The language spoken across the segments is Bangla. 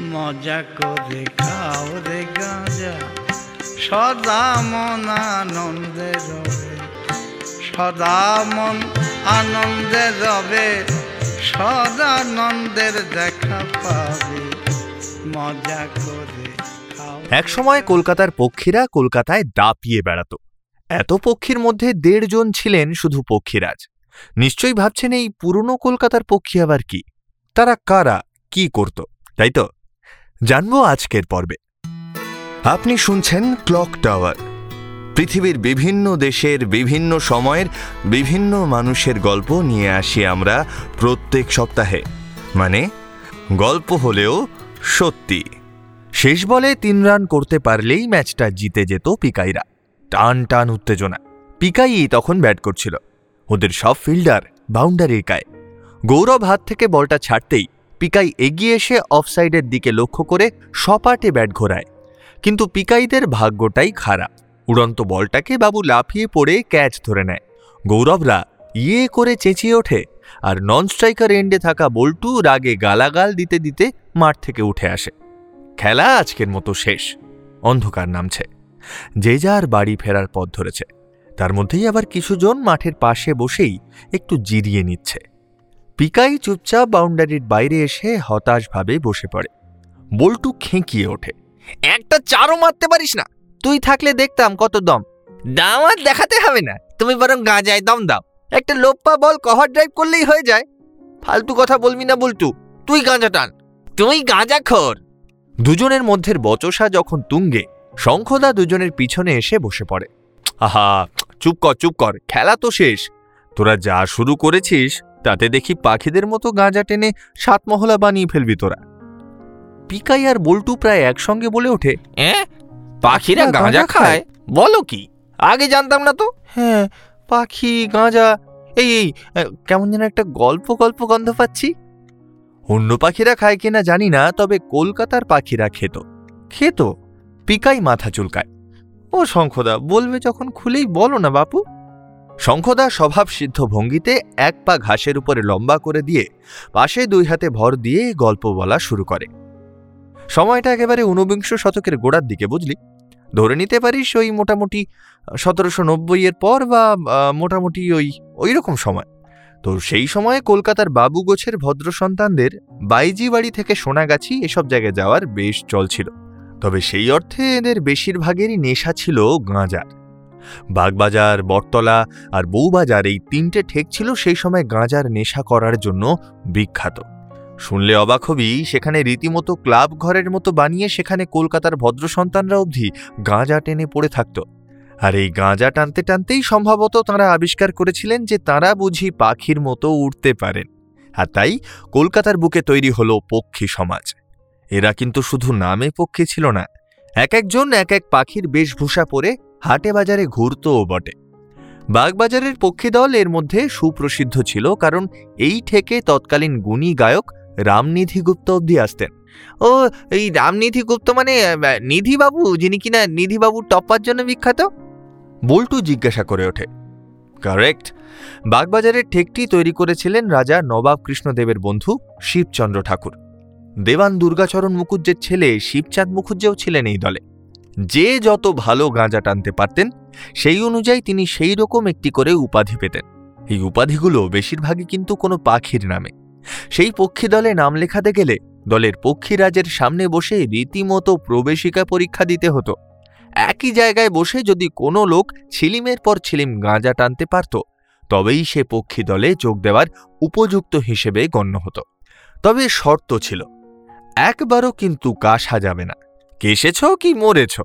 মজা করে খাও রে গাঁজা। সদা মন আনন্দে রবে। সদা মন আনন্দে রবে। সদানন্দের দেখা পাবে। মজা করে খাও। একসময় কলকাতার পক্ষীরা কলকাতায় দাপিয়ে বেড়াত। এত পক্ষীর মধ্যে দেড় জন ছিলেন শুধু পক্ষীরাজ। নিশ্চয়ই ভাবছেন এই পুরনো কলকাতার পক্ষী আবার কি? তারা কারা? কি করত? তাই তো? জানব আজকের পর্বে। আপনি শুনছেন ক্লক টাওয়ার। পৃথিবীর বিভিন্ন দেশের বিভিন্ন সময়ের বিভিন্ন মানুষের গল্প নিয়ে আসি আমরা প্রত্যেক সপ্তাহে। মানে গল্প হলেও সত্যি। শেষ বলে তিন রান করতে পারলেই ম্যাচটা জিতে যেত পিকাইরা। টান টান উত্তেজনা। পিকাই তখন ব্যাট করছিল। ওদের সব ফিল্ডার বাউন্ডারির গায়ে গৌরব হাত থেকে বলটা ছাড়তেই পিকাই এগিয়ে এসে অফসাইডের দিকে লক্ষ্য করে সপাটে ব্যাট ঘোরায়। কিন্তু পিকাইদের ভাগ্যটাই খারাপ। উড়ন্ত বলটাকে বাবু লাফিয়ে পড়ে ক্যাচ ধরে নেয়। গৌরবরা ইয়ে করে চেঁচিয়ে ওঠে আর নন স্ট্রাইকার এন্ডে থাকা বল্টু রাগে গালাগাল দিতে দিতে মাঠ থেকে উঠে আসে। খেলা আজকের মতো শেষ। অন্ধকার নামছে। যে যার বাড়ি ফেরার পথ ধরেছে। তার মধ্যেই আবার কিছুজন মাঠের পাশে বসেই একটু জিরিয়ে নিচ্ছে। পিকাই চুপচাপ বাউন্ডারির বাইরে এসে হতাশভাবে বসে পড়ে। বল্টু খেঁকিয়ে ওঠে। একটা চারও মারতে পারিস না। তুই থাকলে দেখতাম কত দম। দাম আর দেখাতে হবে না। তুমি বরং গাঁজায় দম দাও। একটা লোপ্পা বল কভার ড্রাইভ করলেই হয়ে যায়। ফালতু কথা বলবি না বল্টু। তুই গাঁজা টান। তুই গাঁজা খোর! দুজনের মধ্যের বচসা যখন তুঙ্গে, শঙ্খদা দুজনের পিছনে এসে বসে পড়ে। আহা, চুপ কর চুপ কর। খেলা তো শেষ। তোরা যা শুরু করেছিস তাতে দেখি পাখিদের মতো গাঁজা টেনে সাতমহলা বানিয়ে ফেলবি তোরা। পিকাই আর বল্টু প্রায় একসঙ্গে বলে ওঠে হ্যাঁ পাখিরা গাঁজা খায়? বলো কি? আগে জানতাম না তো? হ্যাঁ পাখি গাঁজা এই এই কেমন যেন একটা গল্প গল্প গন্ধ পাচ্ছি। অন্য পাখিরা খায় কিনা জানি না তবে কলকাতার পাখিরা খেত। খেত? পিকাই মাথা চুলকায়। ও শঙ্খদা বলবে যখন খুলেই বলো না বাপু। শঙ্খদা স্বভাব সিদ্ধ ভঙ্গিতে এক পা ঘাসের উপরে লম্বা করে দিয়ে পাশে দুই হাতে ভর দিয়ে গল্প বলা শুরু করে। সময়টা একেবারে ঊনবিংশ শতকের গোড়ার দিকে, বুঝলি? ধরে নিতে পারিস ওই মোটামুটি সতেরোশো নব্বইয়ের পর বা মোটামুটি ওই ওই রকম সময়। তো সেই সময়ে কলকাতার বাবু গোছের ভদ্র সন্তানদের বাইজি বাড়ি থেকে সোনাগাছি এসব জায়গায় যাওয়ার বেশ চল ছিল। তবে সেই অর্থে এদের বেশিরভাগেরই নেশা ছিল গাঁজার। বাগবাজার, বটতলা আর বউবাজার এই তিনটে ঠেক ছিল সেই সময় গাঁজার নেশা করার জন্য বিখ্যাত। শুনলে অবাক হবি, সেখানে রীতিমতো ক্লাব ঘরের মতো বানিয়ে সেখানে কলকাতার ভদ্র সন্তানরা অবধি গাঁজা টেনে পড়ে থাকত। আর এই গাঁজা টানতে টানতেই সম্ভবত তাঁরা আবিষ্কার করেছিলেন যে তাঁরা বুঝি পাখির মতো উড়তে পারেন। আর তাই কলকাতার বুকে তৈরি হলো পক্ষী সমাজ। এরা কিন্তু শুধু নামে পক্ষী ছিল না, এক একজন এক এক পাখির বেশভূষা পরে হাটে বাজারে ঘুরতও বটে। বাগবাজারের পক্ষী দল এর মধ্যে সুপ্রসিদ্ধ ছিল কারণ এই থেকে তৎকালীন গুণী গায়ক রামনিধি গুপ্ত অবধি আসতেন। ও, এই রামনিধি গুপ্ত মানে নিধিবাবু, যিনি কিনা নিধি বাবুর টপ্পার জন্য বিখ্যাত? বল্টু জিজ্ঞাসা করে ওঠে। কারেক্ট। বাগবাজারের ঠেকটি তৈরি করেছিলেন রাজা নবাব কৃষ্ণদেবের বন্ধু শিবচন্দ্র ঠাকুর। দেওয়ান দুর্গাচরণ মুখুজ্জের ছেলে শিবচাঁদ মুখুজ্জেও ছিলেন এই দলে। যে যত ভালো গাঁজা টানতে পারতেন, সেই অনুযায়ী তিনি সেই রকম একটি করে উপাধি পেতেন। এই উপাধিগুলো বেশিরভাগই কিন্তু কোনো পাখির নামে। সেই পক্ষী দলে নাম লেখাতে গেলে দলের পক্ষীরাজের সামনে বসে রীতিমতো প্রবেশিকা পরীক্ষা দিতে হতো। একই জায়গায় বসে যদি কোনো লোক ছিলিমের পর ছিলিম গাঁজা টানতে পারত, তবেই সে পক্ষী দলে যোগ দেওয়ার উপযুক্ত হিসেবে গণ্য হতো। তবে শর্ত ছিল, একবারও কিন্তু কাশা যাবে না। কেসেছ কি মরেছ?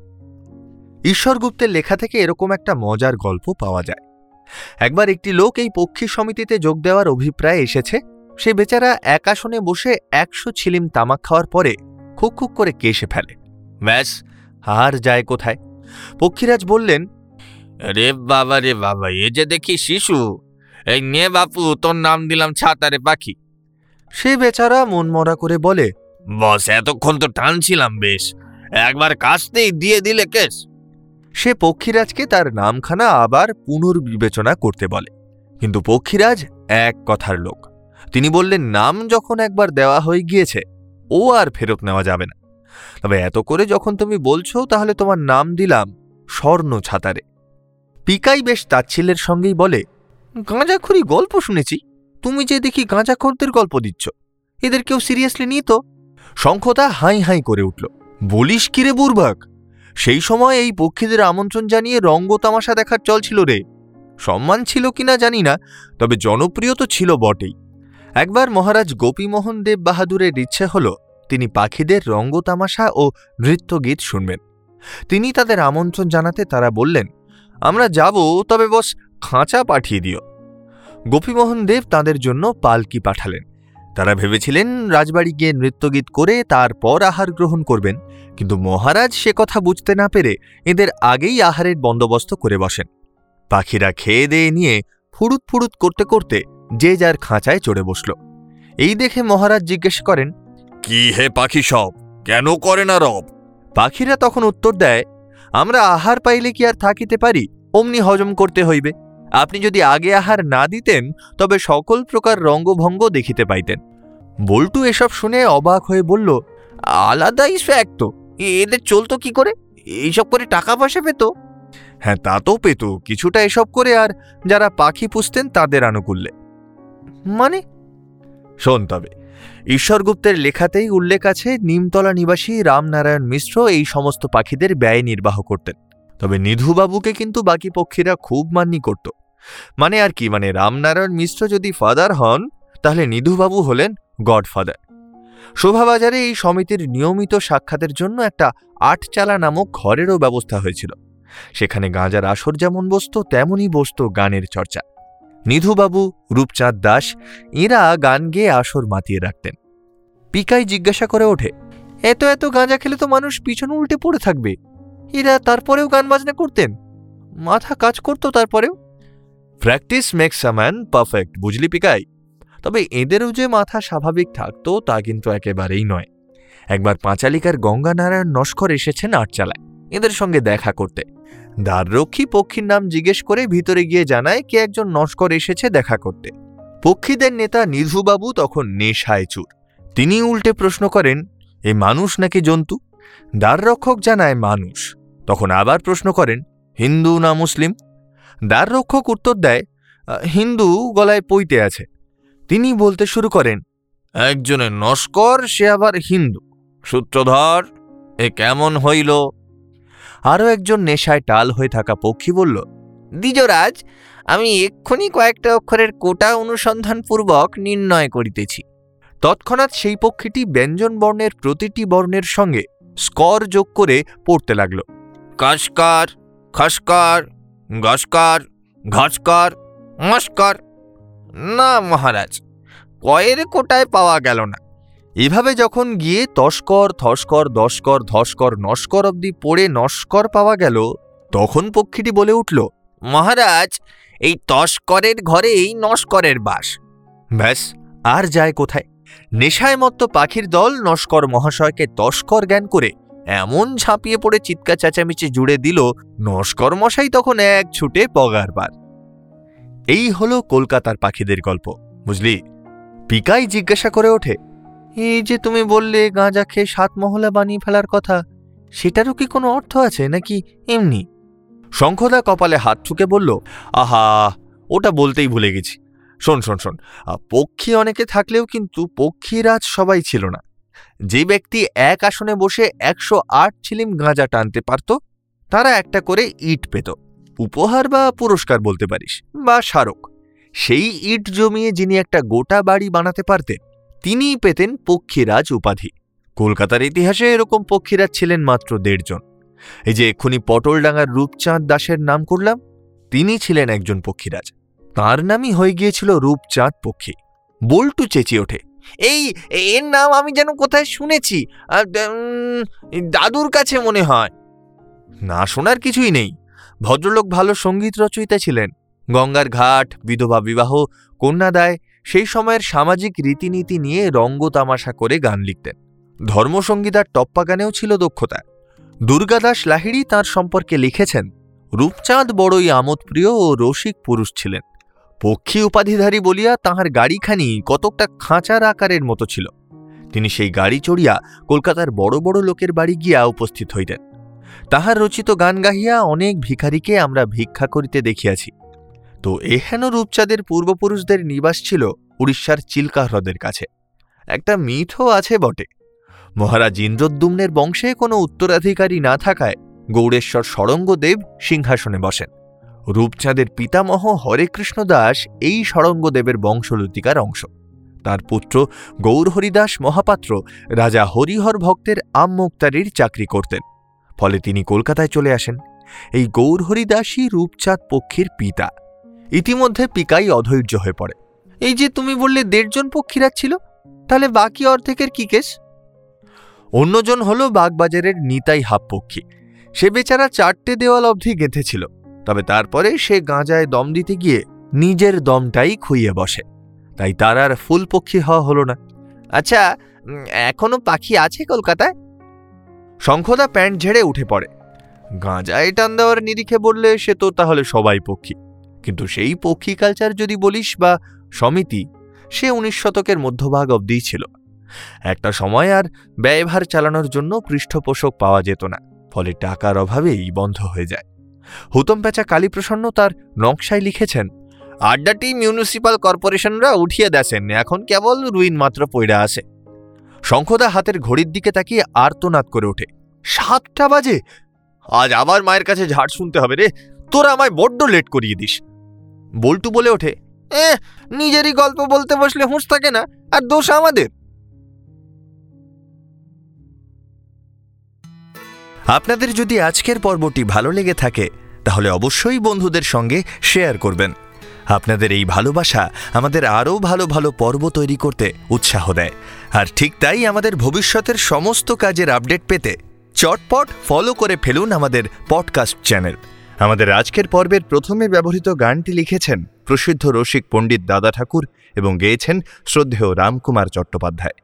ঈশ্বরগুপ্তের লেখা থেকে এরকম একটা মজার গল্প পাওয়া যায়। একবার একটি লোক এই পক্ষী সমিতিতে যোগ দেওয়ার অভিপ্রায় এসেছে। সে বেচারা এক আসনে বসে একশো ছিলিম তামাক খাওয়ার পরে খুক খুক করে কেসে ফেলে। ব্যাস আর যায় কোথায়? পক্ষীরাজ বললেন রে বাবা রে বাবা এ যে দেখি শিশু। এই নে বাপু তোর নাম দিলাম ছাতারে পাখি। সে বেচারা মনমরা করে বলে বস এতক্ষণ তো টানছিলাম বেশ। একবার কাশতেই দিয়ে দিলে কেস। সে পক্ষীরাজকে তার নামখানা আবার পুনর্বিবেচনা করতে বলে। কিন্তু পক্ষীরাজ এক কথার লোক। তিনি বললেন, নাম যখন একবার দেওয়া হয়ে গিয়েছে, ও আর ফেরত নেওয়া যাবে না। তবে এত করে যখন তুমি বলছো, তাহলে তোমার নাম দিলাম স্বর্ণ ছাতারে। পিকাই বেশ তাচ্ছিলের সঙ্গেই বলে, গাঁজাখুরি গল্প শুনেছি। তুমি যে দেখি গাঁজাখোরদের গল্প দিচ্ছ, এদের কেউ সিরিয়াসলি নিত? শঙ্খতা হাই হাই করে উঠল। বলিস কিরে বুরবাক সেই সময় এই পক্ষীদের আমন্ত্রণ জানিয়ে রঙ্গ তামাশা দেখার চল ছিল রে। সম্মান ছিল কিনা জানি না, তবে জনপ্রিয় তো ছিল বটেই। একবার মহারাজ গোপীমোহন দেব বাহাদুরের ইচ্ছে হল, তিনি পাখিদের রঙ্গ তামাশা ও নৃত্যগীত শুনবেন। তিনি তাদের আমন্ত্রণ জানাতে তারা বললেন, আমরা যাব, তবে বস, খাঁচা পাঠিয়ে দিও। গোপীমোহন দেব তাদের জন্য পালকি পাঠালেন। তারা ভেবেছিলেন রাজবাড়ি গিয়ে নৃত্যগীত করে তারপর আহার গ্রহণ করবেন কিন্তু মহারাজ সে কথা বুঝতে না পেরে এদের আগেই আহারের বন্দোবস্ত করে বসেন। পাখিরা খেয়ে দিয়ে নিয়ে ফুরুত ফুরুত করতে করতে যে যার খাঁচায় চড়ে বসল। এই দেখে মহারাজ জিজ্ঞেস করেন কি হে পাখি সব? কেন করে না রব? পাখিরা তখন উত্তর দেয় আমরা আহার পাইলে কি আর থাকিতে পারি? অমনি হজম করতে হইবে। আপনি যদি আগে আহার না দিতেন, তবে সকল প্রকার রঙ্গভঙ্গ দেখিতে পাইতেন। বল্টু এসব শুনে অবাক হয়ে বলল, আলাদাই ফ্যাক্ট তো। এদের চলতো কি করে? এইসব করে টাকা পয়সা পেত? হ্যাঁ তা তো পেত। কিছুটা এসব করে আর যারা পাখি পুষতেন তাদের আনুকূল্যে। মানে? শোন তবে, ঈশ্বরগুপ্তের লেখাতেই উল্লেখ আছে, নিমতলা নিবাসী রামনারায়ণ মিশ্র এই সমস্ত পাখিদের ব্যয় নির্বাহ করতেন। তবে নিধুবাবুকে কিন্তু বাকি পক্ষীরা খুব মান্যি করত। মানে আর কি মানে রামনারায়ণ মিশ্র যদি ফাদার হন, তাহলে নিধুবাবু হলেন গডফাদার। শোভাবাজারে এই সমিতির নিয়মিত সাক্ষাতের জন্য একটা আটচালা নামক ঘরেরও ব্যবস্থা হয়েছিল। সেখানে গাঁজার আসর যেমন বসত, তেমনই বসত গানের চর্চা। নিধুবাবু, রূপচাঁদ দাস, এরা গান গেয়ে আসর মাতিয়ে রাখতেন। পিকাই জিজ্ঞাসা করে ওঠে, এত এত গাঁজা খেলে তো মানুষ পিছন উল্টে পড়ে থাকবে। এরা তারপরেও গান বাজনা করতেন? মাথা কাজ করতো তারপরেও? Practice makes a man perfect বুঝলি পিকাই? তবে এদেরও যে মাথা স্বাভাবিক থাকতো, তা কিন্তু একেবারেই নয়। একবার পাঁচালিকার গঙ্গানারায়ণ নস্কর এসেছেন আটচালায়, এদের সঙ্গে দেখা করতে। দ্বাররক্ষী পক্ষীর নাম জিজ্ঞেস করে ভিতরে গিয়ে জানায় কে একজন নস্কর এসেছে দেখা করতে। পক্ষীদের নেতা নিধুবাবু, তখন নেশায় চুর। তিনি উল্টে প্রশ্ন করেন, এ মানুষ নাকি জন্তু? দ্বাররক্ষক জানায়, মানুষ। তখন আবার প্রশ্ন করেন, হিন্দু না মুসলিম? দ্বাররক্ষক উত্তর দেয় হিন্দু গলায় পইতে আছে। তিনি বলতে শুরু করেন একজনের নস্কর, সে আবার হিন্দু। সূত্রধর, এ কেমন হইল? আরও একজন নেশায় টাল হয়ে থাকা পক্ষী বলল, দ্বিজরাজ, আমি এক্ষুনি কয়েকটা অক্ষরের কোটা অনুসন্ধানপূর্বক নির্ণয় করিতেছি। তৎক্ষণাৎ সেই পক্ষীটি ব্যঞ্জন বর্ণের প্রতিটি বর্ণের সঙ্গে স্কর যোগ করে পড়তে লাগল। কাশকার, খসকার গসকার ঘসকার, মস্কর। না, মহারাজ, কয়ের কোটায় পাওয়া গেল না। এভাবে যখন গিয়ে তস্কর থস্কর দস্কর, ধস্কর, নস্কর অবধি পড়ে নস্কর পাওয়া গেল, তখন পক্ষীটি বলে উঠল, মহারাজ, এই তস্করের ঘরেই নস্করের বাস। ব্যাস, আর যায় কোথায়? নেশায় মত্ত পাখির দল নস্কর মহাশয়কে তস্কর জ্ঞান করে এমন ঝাঁপিয়ে পড়ে চিৎকার চেঁচামেচি জুড়ে দিল নস্কর মশাই তখন এক ছুটে পগার বার। এই হলো কলকাতার পাখিদের গল্প, বুঝলি? পিকাই জিজ্ঞাসা করে ওঠে, এই যে তুমি বললে গাঁজা খেয়ে সাত মহলা বানিয়ে ফেলার কথা, সেটারও কি কোনো অর্থ আছে নাকি এমনি? শঙ্খদা কপালে হাত ঠুকে বলল, আহা, ওটা বলতেই ভুলে গেছি। শোন শোন শোন পক্ষী অনেকে থাকলেও কিন্তু পক্ষীরাজ সবাই ছিল না। যে ব্যক্তি এক আসনে বসে একশো আট ছিলিম গাঁজা টানতে পারত, তারা একটা করে ইট পেত। উপহার বা পুরস্কার বলতে পারিস, বা স্মারক। সেই ইট জমিয়ে যিনি একটা গোটা বাড়ি বানাতে পারতেন, তিনিই পেতেন পক্ষীরাজ উপাধি। কলকাতার ইতিহাসে এরকম পক্ষীরাজ ছিলেন মাত্র দেড়জন। এই যে এক্ষুনি পটলডাঙ্গার রূপচাঁদ দাসের নাম করলাম, তিনি ছিলেন একজন পক্ষীরাজ। তার নামই হয়ে গিয়েছিল রূপচাঁদ পক্ষী। বল্টু চেঁচিয়ে ওঠে এই, এর নাম আমি যেন কোথায় শুনেছি দাদুর কাছে মনে হয়। না শোনার কিছুই নেই। ভদ্রলোক ভালো সংগীত রচয়িতা ছিলেন। গঙ্গার ঘাট, বিধবা বিবাহ কন্যাদায় সেই সময়ের সামাজিক রীতিনীতি নিয়ে রঙ্গ তামাশা করে গান লিখতেন। ধর্মসঙ্গীতার টপ্পা গানেও ছিল দক্ষতা। দুর্গাদাস লাহিড়ী তার সম্পর্কে লিখেছেন, রূপচাঁদ বড়ই আমোদপ্রিয় ও রসিক পুরুষ ছিলেন। পক্ষী উপাধিধারী বলিয়া তাহার গাড়িখানি কতকটা খাঁচার আকারের মতো ছিল। তিনি সেই গাড়ি চড়িয়া কলকাতার বড় বড় লোকের বাড়ি গিয়া উপস্থিত হইতেন। তাহার রচিত গান গাহিয়া অনেক ভিখারিকে আমরা ভিক্ষা করিতে দেখিয়াছি। তো এহেন রূপচাঁদের পূর্বপুরুষদের নিবাস ছিল উড়িষ্যার চিল্কা হ্রদের কাছে। একটা মিথও আছে বটে। মহারাজ ইন্দ্রদ্যুম্নের বংশে কোনো উত্তরাধিকারী না থাকায় গৌড়েশ্বর সরঙ্গদেব সিংহাসনে বসেন। রূপচাঁদের পিতামহ হরেকৃষ্ণ দাস এই সরঙ্গদেবের বংশলতিকার অংশ। তার পুত্র গৌরহরিদাস মহাপাত্র রাজা হরিহর ভক্তের আমমুক্তারির চাকরি করতেন, ফলে তিনি কলকাতায় চলে আসেন। এই গৌরহরিদাসই রূপচাঁদ পক্ষীর পিতা। ইতিমধ্যে পিকাই অধৈর্য হয়ে পড়ে। এই যে তুমি বললে দেড়জন পক্ষীরা ছিল, তাহলে বাকি অর্ধেকের কি কেস? অন্যজন হল বাগবাজারের নিতাই হাফ পক্ষী সে বেচারা চারটে দেওয়াল অবধি গেঁথেছিল। তবে তারপরে সে গাঁজায় দম দিতে গিয়ে নিজের দমটাই খুইয়ে বসে। তাই তার আর ফুল পক্ষী হওয়া হলো না। আচ্ছা এখনও পাখি আছে কলকাতায়? শঙ্খদা প্যান্ট ঝেড়ে উঠে পড়ে। গাঁজায় টান দেওয়ার নিরিখে বললে সে তো তাহলে সবাই পক্ষী। কিন্তু সেই পক্ষী কালচার যদি বলিস বা সমিতি, সে উনিশ শতকের মধ্যভাগ অবধিই ছিল। একটা সময় আর ব্যয়ভার চালানোর জন্য পৃষ্ঠপোষক পাওয়া যেত না, ফলে টাকার অভাবেই বন্ধ হয়ে যায়। হুতম পেঁচা কালীপ্রসন্ন তার নকশায় লিখেছেন আড্ডাটি মিউনিসিপাল কর্পোরেশনরা উঠিয়ে দেছেন এখন কেবল রুইন মাত্র পইড়া আছে। শঙ্খদা হাতের ঘড়ির দিকে তাকিয়ে আর্তনাদ করে ওঠে, সাতটা বাজে! আজ আবার মায়ের কাছে ঝাড় শুনতে হবে রে, তোরা আমায় বড্ড লেট করিয়ে দিস। বল্টু বলে ওঠে এ নিজেরই গল্প বলতে বসলে হুঁশ থাকে না, আর দোষ আমাদের। আপনাদের যদি আজকের পর্বটি ভালো লেগে থাকে, তাহলে অবশ্যই বন্ধুদের সঙ্গে শেয়ার করবেন। আপনাদের এই ভালোবাসা আমাদের আরও ভালো ভালো পর্ব তৈরি করতে উৎসাহ দেয়। আর ঠিক তাই আমাদের ভবিষ্যতের সমস্ত কাজের আপডেট পেতে চটপট ফলো করে ফেলুন আমাদের পডকাস্ট চ্যানেল। আমাদের আজকের পর্বের প্রথমে ব্যবহৃত গানটি লিখেছেন প্রসিদ্ধ রসিক পণ্ডিত দাদা ঠাকুর এবং গেয়েছেন শ্রদ্ধেয় রামকুমার চট্টোপাধ্যায়।